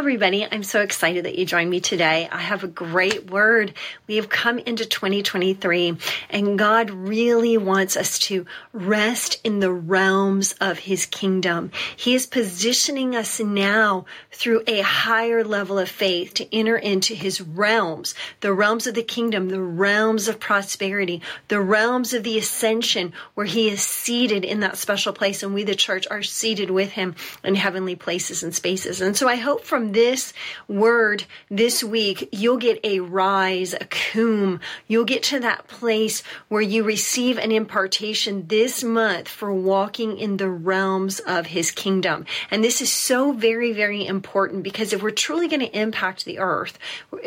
Everybody. I'm so excited that you joined me today. I have a great word. We have come into 2023 and God really wants us to rest in the realms of his kingdom. He is positioning us now through a higher level of faith to enter into his realms, the realms of the kingdom, the realms of prosperity, the realms of the ascension where he is seated in that special place. And we, the church, are seated with him in heavenly places and spaces. And so I hope from this word this week, you'll get a rise, a cum. You'll get to that place where you receive an impartation this month for walking in the realms of his kingdom. And this is so very, very important because if we're truly going to impact the earth,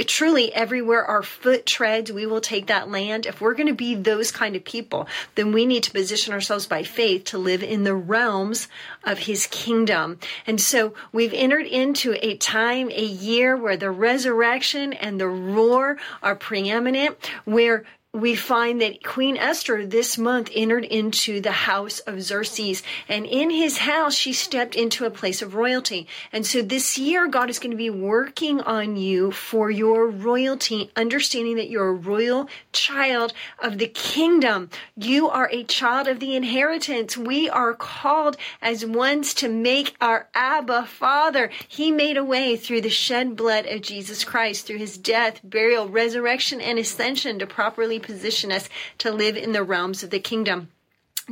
truly everywhere our foot treads, we will take that land. If we're going to be those kind of people, then we need to position ourselves by faith to live in the realms of his kingdom. And so we've entered into a time, a year where the resurrection and the roar are preeminent, where we find that Queen Esther this month entered into the house of Xerxes. And in his house, she stepped into a place of royalty. And so this year, God is going to be working on you for your royalty, understanding that you're a royal child of the kingdom. You are a child of the inheritance. We are called as ones to make our Abba Father. He made a way through the shed blood of Jesus Christ, through his death, burial, resurrection, and ascension to properly position us to live in the realms of the kingdom.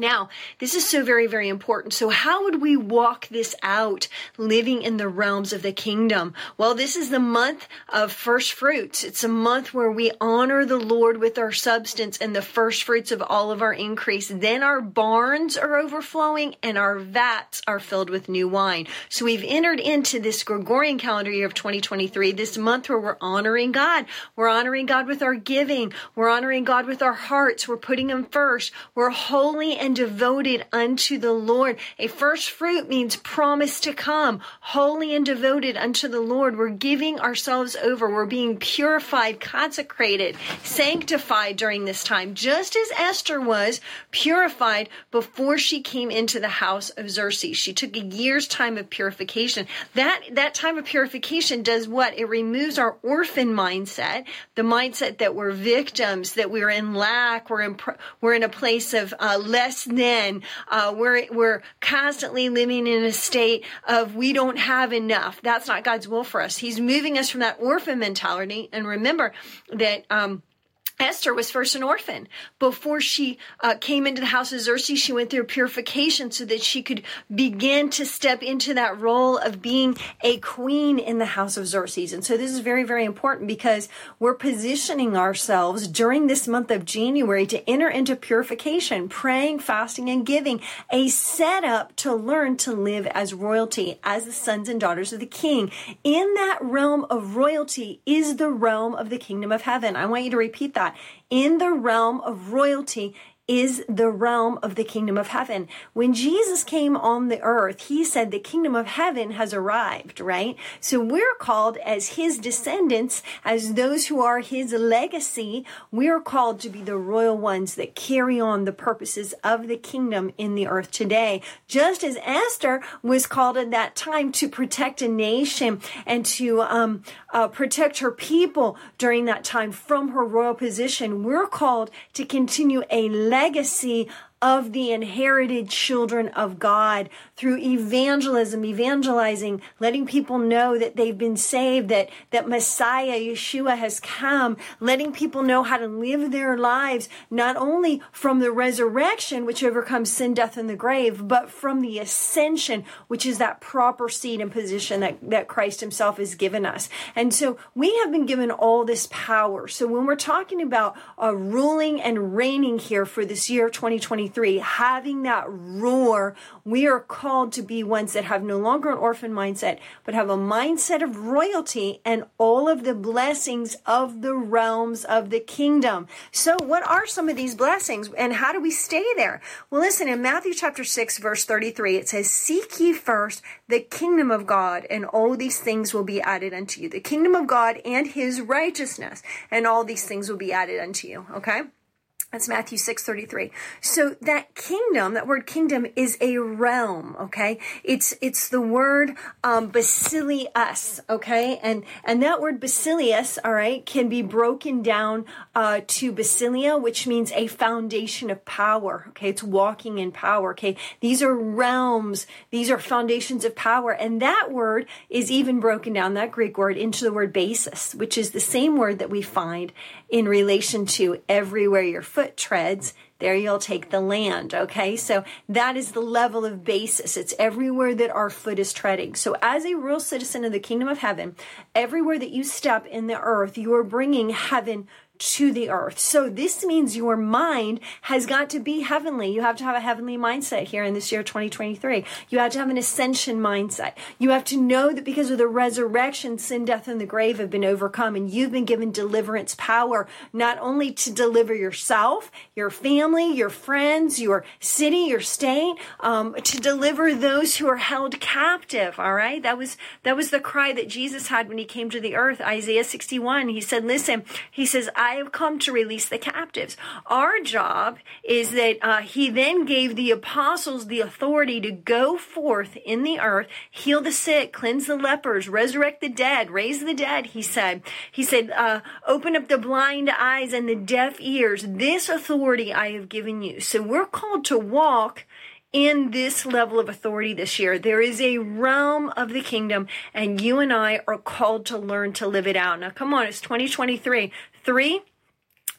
Now, this is so very, very important. So, how would we walk this out living in the realms of the kingdom? Well, this is the month of first fruits. It's a month where we honor the Lord with our substance and the first fruits of all of our increase. Then our barns are overflowing and our vats are filled with new wine. So, we've entered into this Gregorian calendar year of 2023, this month where we're honoring God. We're honoring God with our giving. We're honoring God with our hearts. We're putting Him first. We're holy and devoted unto the Lord. A first fruit means promise to come, holy and devoted unto the Lord. We're giving ourselves over. We're being purified, consecrated, sanctified during this time, just as Esther was purified before she came into the house of Xerxes. She took a year's time of purification. That, that time of purification does what? It removes our orphan mindset, the mindset that we're victims, that we're in lack, we're in, we're in a place of uh, less than. Uh, we're we're constantly living in a state of we don't have enough. That's not God's will for us. He's moving us from that orphan mentality. And remember that. Um, Esther was first an orphan. Before she uh, came into the house of Xerxes, she went through purification so that she could begin to step into that role of being a queen in the house of Xerxes. And so this is very, very important because we're positioning ourselves during this month of January to enter into purification, praying, fasting, and giving, a setup to learn to live as royalty, as the sons and daughters of the king. In that realm of royalty is the realm of the kingdom of heaven. I want you to repeat that in the realm of royalty is the realm of the kingdom of heaven. When Jesus came on the earth, he said the kingdom of heaven has arrived, right? So we're called as his descendants, as those who are his legacy, we're called to be the royal ones that carry on the purposes of the kingdom in the earth today. Just as Esther was called at that time to protect a nation and to um, uh, protect her people during that time from her royal position, we're called to continue a legacy legacy of the inherited children of God through evangelism, evangelizing, letting people know that they've been saved, that, that Messiah, Yeshua has come, letting people know how to live their lives, not only from the resurrection, which overcomes sin, death, and the grave, but from the ascension, which is that proper seat and position that, that Christ himself has given us. And so we have been given all this power. So when we're talking about uh, ruling and reigning here for this year 2023, 2023, having that roar, we are called to be ones that have no longer an orphan mindset, but have a mindset of royalty and all of the blessings of the realms of the kingdom. So, what are some of these blessings and how do we stay there? Well, listen, in Matthew chapter 6, verse 33, it says, Seek ye first the kingdom of God, and all these things will be added unto you. The kingdom of God and his righteousness, and all these things will be added unto you. Okay? That's Matthew 6:33. So that kingdom, that word kingdom is a realm, okay? It's it's the word um basilius, okay? And and that word basilius, all right, can be broken down uh to basilia, which means a foundation of power, okay? It's walking in power, okay? These are realms, these are foundations of power, and that word is even broken down that Greek word into the word basis, which is the same word that we find in relation to everywhere your foot treads, there you'll take the land. Okay. So that is the level of basis. It's everywhere that our foot is treading. So as a real citizen of the kingdom of heaven, everywhere that you step in the earth, you are bringing heaven to the earth. So this means your mind has got to be heavenly. You have to have a heavenly mindset here in this year 2023. You have to have an ascension mindset. You have to know that because of the resurrection, sin, death, and the grave have been overcome and you've been given deliverance power, not only to deliver yourself, your family, your friends, your city, your state, um, to deliver those who are held captive. All right. That was, that was the cry that Jesus had when he came to the earth. Isaiah 61. He said, listen, he says, I I have come to release the captives. Our job is that uh, he then gave the apostles the authority to go forth in the earth, heal the sick, cleanse the lepers, resurrect the dead, raise the dead, he said. He said, uh, open up the blind eyes and the deaf ears. This authority I have given you. So we're called to walk in this level of authority this year. There is a realm of the kingdom, and you and I are called to learn to live it out. Now, come on, it's 2023. Three,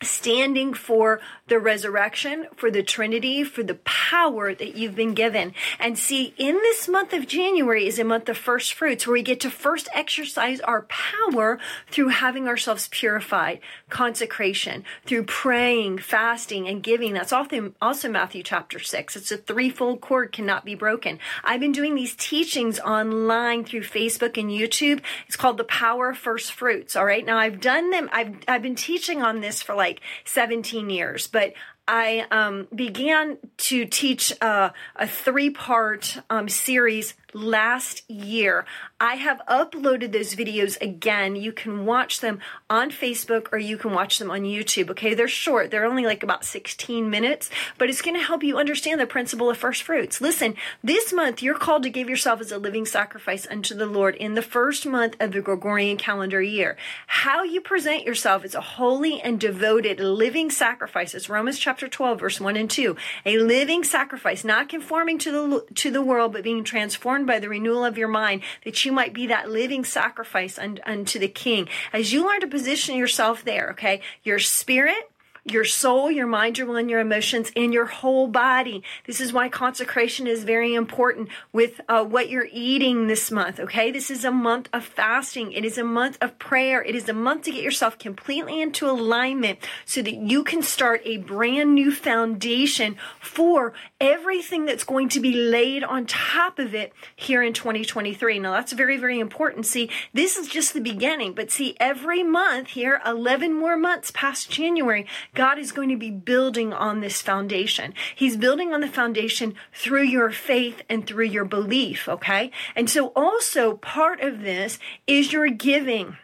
standing for the resurrection, for the Trinity, for the power that you've been given. And see, in this month of January is a month of first fruits where we get to first exercise our power through having ourselves purified, consecration, through praying, fasting, and giving. That's also Matthew chapter 6. It's a threefold cord cannot be broken. I've been doing these teachings online through Facebook and YouTube. It's called the power of first fruits. All right. Now I've done them. I've, I've been teaching on this for like 17 years, but I um, began to teach uh, a three part um, series last year. I have uploaded those videos again. You can watch them on Facebook or you can watch them on YouTube. Okay, they're short, they're only like about 16 minutes, but it's going to help you understand the principle of first fruits. Listen, this month you're called to give yourself as a living sacrifice unto the Lord in the first month of the Gregorian calendar year. How you present yourself as a holy and devoted living sacrifice. It's Romans chapter 12, verse 1 and 2. A living sacrifice, not conforming to the, to the world, but being transformed by the renewal of your mind, that you might be that living sacrifice unto the King. As you learn to position yourself there, okay, your spirit, your soul, your mind, your will, and your emotions, and your whole body. This is why consecration is very important with uh, what you're eating this month. Okay, this is a month of fasting. It is a month of prayer. It is a month to get yourself completely into alignment so that you can start a brand new foundation for everything that's going to be laid on top of it here in 2023. Now that's very, very important. See, this is just the beginning, but see, every month here, 11 more months past January, God is going to be building on this foundation. He's building on the foundation through your faith and through your belief, okay? And so also part of this is your giving.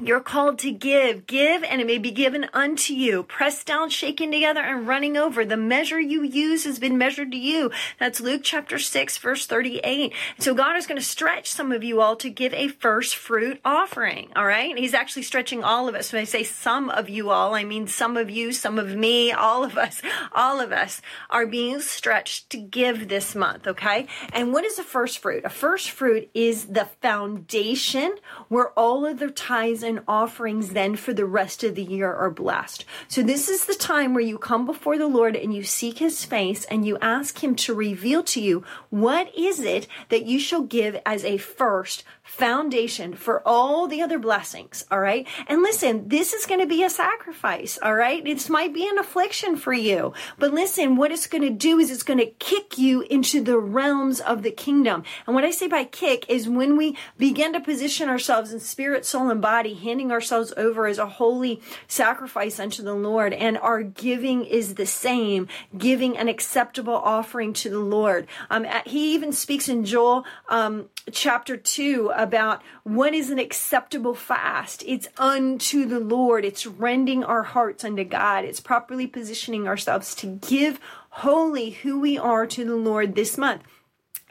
You're called to give. Give, and it may be given unto you. Pressed down, shaken together, and running over. The measure you use has been measured to you. That's Luke chapter 6, verse 38. So God is going to stretch some of you all to give a first fruit offering. All right. And he's actually stretching all of us. When I say some of you all, I mean some of you, some of me, all of us, all of us are being stretched to give this month. Okay. And what is a first fruit? A first fruit is the foundation where all of the tithes and offerings then for the rest of the year are blessed. So this is the time where you come before the Lord and you seek his face and you ask him to reveal to you what is it that you shall give as a first foundation for all the other blessings. All right. And listen, this is going to be a sacrifice. All right. This might be an affliction for you, but listen, what it's going to do is it's going to kick you into the realms of the kingdom. And what I say by kick is when we begin to position ourselves in spirit, soul, and body, handing ourselves over as a holy sacrifice unto the Lord. And our giving is the same, giving an acceptable offering to the Lord. Um, he even speaks in Joel, um, chapter 2 about what is an acceptable fast. It's unto the Lord. It's rending our hearts unto God. It's properly positioning ourselves to give wholly who we are to the Lord this month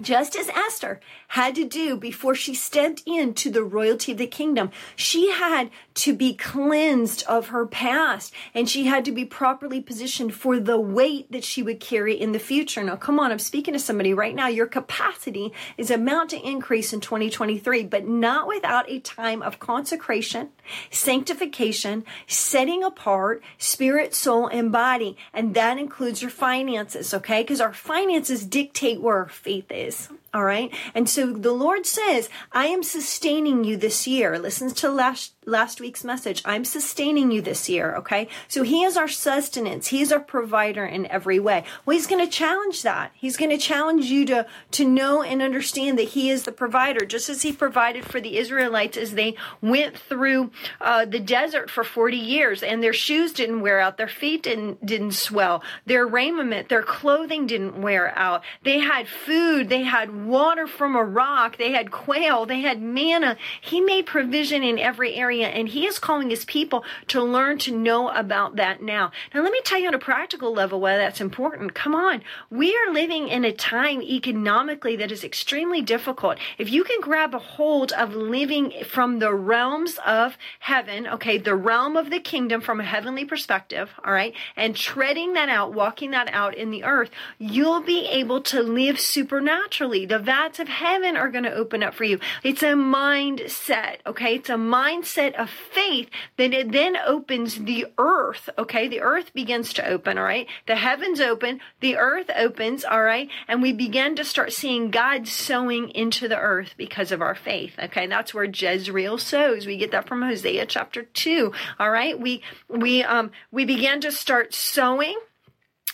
just as Esther had to do before she stepped into the royalty of the kingdom. She had to be cleansed of her past and she had to be properly positioned for the weight that she would carry in the future. Now, come on, I'm speaking to somebody right now. Your capacity is about to increase in 2023, but not without a time of consecration, sanctification, setting apart spirit, soul, and body. And that includes your finances, okay? Because our finances dictate where our faith is. isso. All right. And so the Lord says, I am sustaining you this year. Listen to last, last week's message. I'm sustaining you this year. Okay. So he is our sustenance. He is our provider in every way. Well, he's going to challenge that. He's going to challenge you to, to know and understand that he is the provider, just as he provided for the Israelites as they went through uh, the desert for 40 years and their shoes didn't wear out. Their feet didn't, didn't swell. Their raiment, their clothing didn't wear out. They had food. They had water from a rock. They had quail. They had manna. He made provision in every area and he is calling his people to learn to know about that now. Now, let me tell you on a practical level why that's important. Come on. We are living in a time economically that is extremely difficult. If you can grab a hold of living from the realms of heaven, okay, the realm of the kingdom from a heavenly perspective, all right, and treading that out, walking that out in the earth, you'll be able to live supernaturally the vats of heaven are going to open up for you. It's a mindset, okay? It's a mindset of faith that it then opens the earth, okay? The earth begins to open, all right? The heavens open, the earth opens, all right? And we begin to start seeing God sowing into the earth because of our faith, okay? That's where Jezreel sows. We get that from Hosea chapter 2, all right? We, we, um, we began to start sowing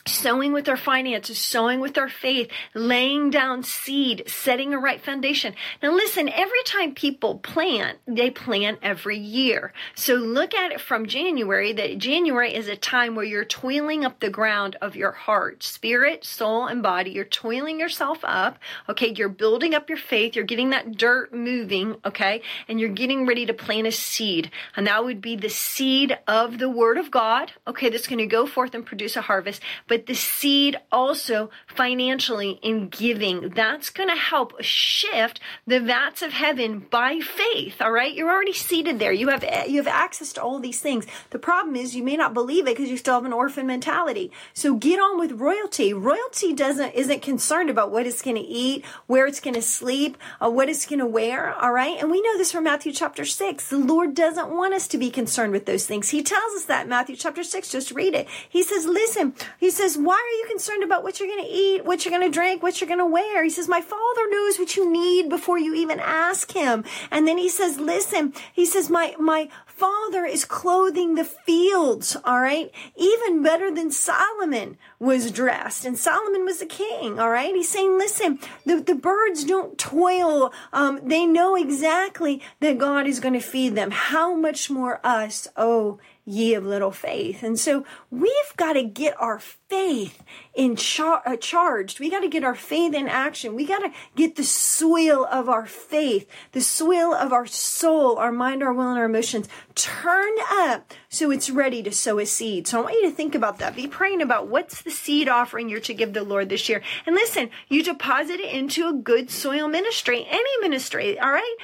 sowing with our finances, sowing with our faith, laying down seed, setting a right foundation. Now listen, every time people plant, they plant every year. So look at it from January that January is a time where you're toiling up the ground of your heart, spirit, soul, and body. You're toiling yourself up. Okay. You're building up your faith. You're getting that dirt moving. Okay. And you're getting ready to plant a seed. And that would be the seed of the word of God. Okay. That's going to go forth and produce a harvest. But the seed also financially in giving. That's going to help shift the vats of heaven by faith. All right. You're already seated there. You have, you have access to all these things. The problem is you may not believe it because you still have an orphan mentality. So get on with royalty. Royalty doesn't, isn't concerned about what it's going to eat, where it's going to sleep, uh, what it's going to wear. All right. And we know this from Matthew chapter six. The Lord doesn't want us to be concerned with those things. He tells us that Matthew chapter six. Just read it. He says, listen, he says, Why are you concerned about what you're going to eat, what you're going to drink, what you're going to wear? He says, My father knows what you need before you even ask him. And then he says, Listen, he says, My, my father is clothing the fields. All right. Even better than Solomon was dressed. And Solomon was a king. All right. He's saying, Listen, the, the birds don't toil. Um, they know exactly that God is going to feed them. How much more us? Oh, ye of little faith. And so we've got to get our faith in char- uh, charged. We got to get our faith in action. We got to get the soil of our faith, the soil of our soul, our mind, our will, and our emotions turned up so it's ready to sow a seed. So I want you to think about that. Be praying about what's the seed offering you're to give the Lord this year. And listen, you deposit it into a good soil ministry, any ministry, all right?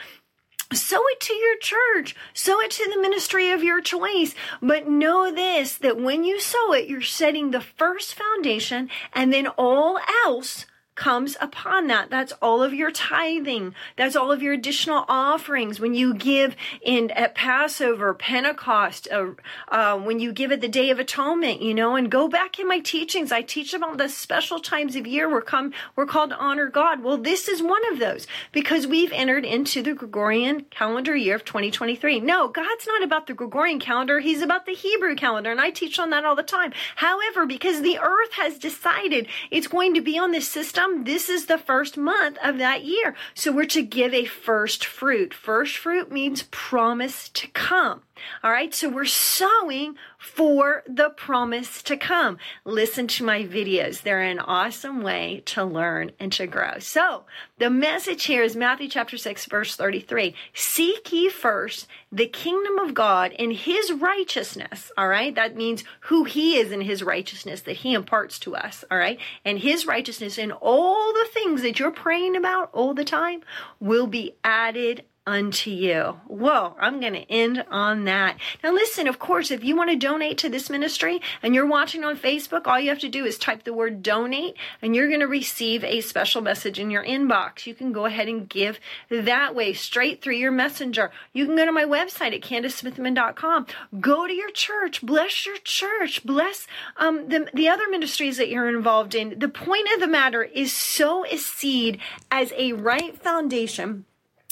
Sow it to your church. Sow it to the ministry of your choice. But know this, that when you sow it, you're setting the first foundation and then all else comes upon that. That's all of your tithing. That's all of your additional offerings. When you give in at Passover, Pentecost, uh, uh, when you give at the Day of Atonement, you know, and go back in my teachings. I teach about the special times of year we're come, we're called to honor God. Well, this is one of those because we've entered into the Gregorian calendar year of 2023. No, God's not about the Gregorian calendar. He's about the Hebrew calendar. And I teach on that all the time. However, because the earth has decided it's going to be on this system, this is the first month of that year. So we're to give a first fruit. First fruit means promise to come. All right. So we're sowing for the promise to come. Listen to my videos. They're an awesome way to learn and to grow. So the message here is Matthew chapter 6 verse 33. Seek ye first the kingdom of God and his righteousness. All right. That means who he is in his righteousness that he imparts to us. All right. And his righteousness and all the things that you're praying about all the time will be added unto you. Whoa, I'm going to end on that. Now, listen, of course, if you want to donate to this ministry and you're watching on Facebook, all you have to do is type the word donate and you're going to receive a special message in your inbox. You can go ahead and give that way straight through your messenger. You can go to my website at CandiceSmithyman.com. Go to your church, bless your church, bless um, the, the other ministries that you're involved in. The point of the matter is sow a seed as a right foundation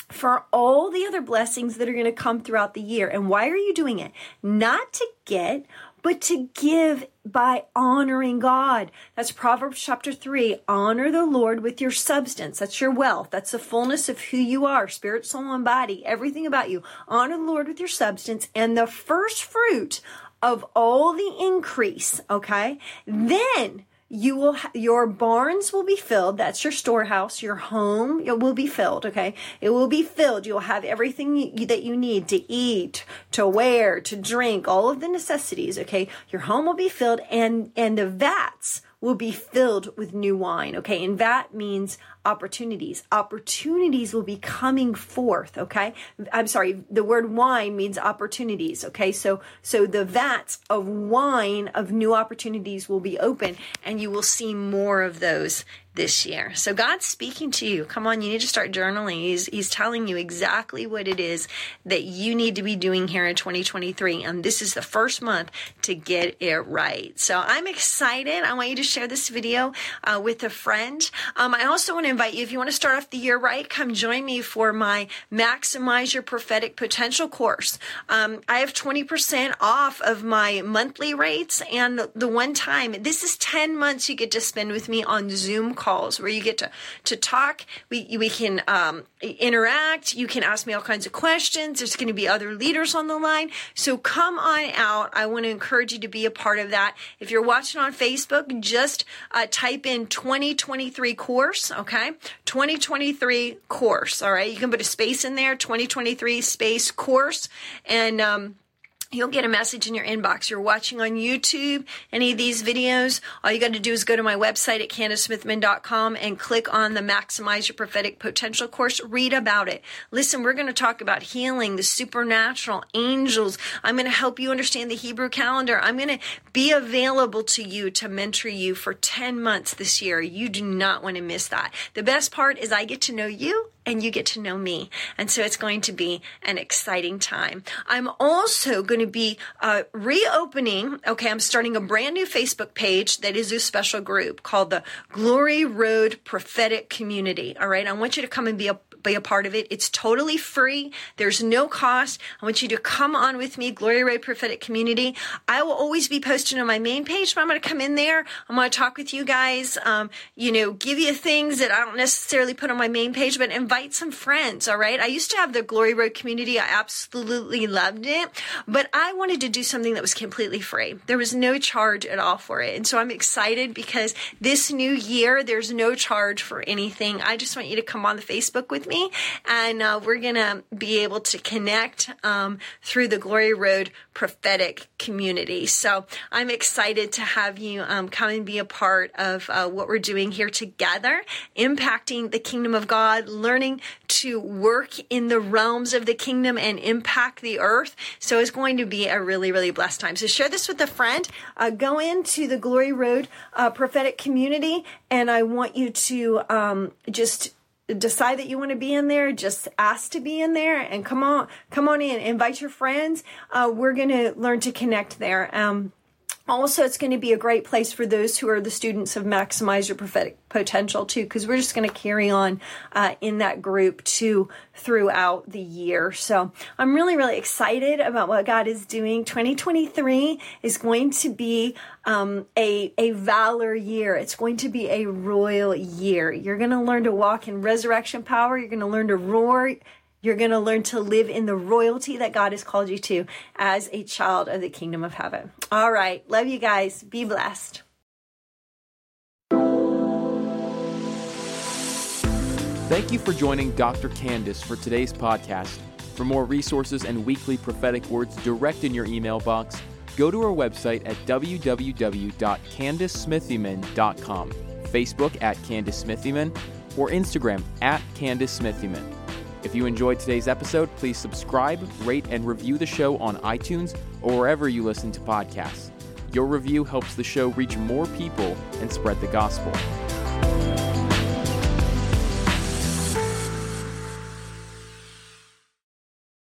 for all the other blessings that are going to come throughout the year. And why are you doing it? Not to get, but to give by honoring God. That's Proverbs chapter 3. Honor the Lord with your substance. That's your wealth. That's the fullness of who you are, spirit, soul, and body, everything about you. Honor the Lord with your substance and the first fruit of all the increase. Okay. Then you will ha- your barns will be filled that's your storehouse your home it will be filled okay it will be filled you'll have everything you, that you need to eat to wear to drink all of the necessities okay your home will be filled and and the vats will be filled with new wine. Okay. And that means opportunities. Opportunities will be coming forth. Okay. I'm sorry. The word wine means opportunities. Okay. So, so the vats of wine of new opportunities will be open and you will see more of those this year. So God's speaking to you. Come on, you need to start journaling. He's, he's telling you exactly what it is that you need to be doing here in 2023. And this is the first month to get it right. So I'm excited. I want you to share this video uh, with a friend. Um, I also want to invite you, if you want to start off the year right, come join me for my Maximize Your Prophetic Potential course. Um, I have 20% off of my monthly rates and the one time, this is 10 months you get to spend with me on Zoom calls where you get to to talk. We we can um, interact. You can ask me all kinds of questions. There's going to be other leaders on the line. So come on out. I want to encourage you to be a part of that. If you're watching on Facebook, just uh, type in 2023 course. Okay, 2023 course. All right, you can put a space in there. 2023 space course and. Um, You'll get a message in your inbox. You're watching on YouTube, any of these videos, all you got to do is go to my website at CandiceSmithyman.com and click on the Maximize Your Prophetic Potential course. Read about it. Listen, we're going to talk about healing, the supernatural, angels. I'm going to help you understand the Hebrew calendar. I'm going to be available to you to mentor you for 10 months this year. You do not want to miss that. The best part is I get to know you and you get to know me. And so it's going to be an exciting time. I'm also going to be uh, reopening, okay, I'm starting a brand new Facebook page that is a special group called the Glory Road Prophetic Community. All right, I want you to come and be a be a part of it. It's totally free. There's no cost. I want you to come on with me, Glory Road Prophetic Community. I will always be posting on my main page, but I'm going to come in there. I'm going to talk with you guys, um, you know, give you things that I don't necessarily put on my main page, but invite some friends. All right. I used to have the Glory Road community. I absolutely loved it, but I wanted to do something that was completely free. There was no charge at all for it. And so I'm excited because this new year, there's no charge for anything. I just want you to come on the Facebook with me and uh, we're going to be able to connect um, through the Glory Road prophetic community. So I'm excited to have you um, come and be a part of uh, what we're doing here together, impacting the kingdom of God, learning to work in the realms of the kingdom and impact the earth. So it's going to be a really, really blessed time. So share this with a friend. Uh, go into the Glory Road uh, prophetic community, and I want you to um, just decide that you want to be in there just ask to be in there and come on come on in invite your friends. Uh, we're going to learn to connect there. Um, also it's going to be a great place for those who are the students of maximize your prophetic potential too because we're just going to carry on uh, in that group too throughout the year. So i'm really really excited about what god is doing. 2023 is going to be um, a, a valor year. It's going to be a royal year. You're going to learn to walk in resurrection power. You're going to learn to roar you're going to learn to live in the royalty that God has called you to as a child of the kingdom of heaven. All right. Love you guys. Be blessed. Thank you for joining Dr. Candice for today's podcast. For more resources and weekly prophetic words direct in your email box, go to our website at www.candicesmithyman.com, Facebook at Candice Smithyman, or Instagram at Candice Smithyman. If you enjoyed today's episode, please subscribe, rate, and review the show on iTunes or wherever you listen to podcasts. Your review helps the show reach more people and spread the gospel.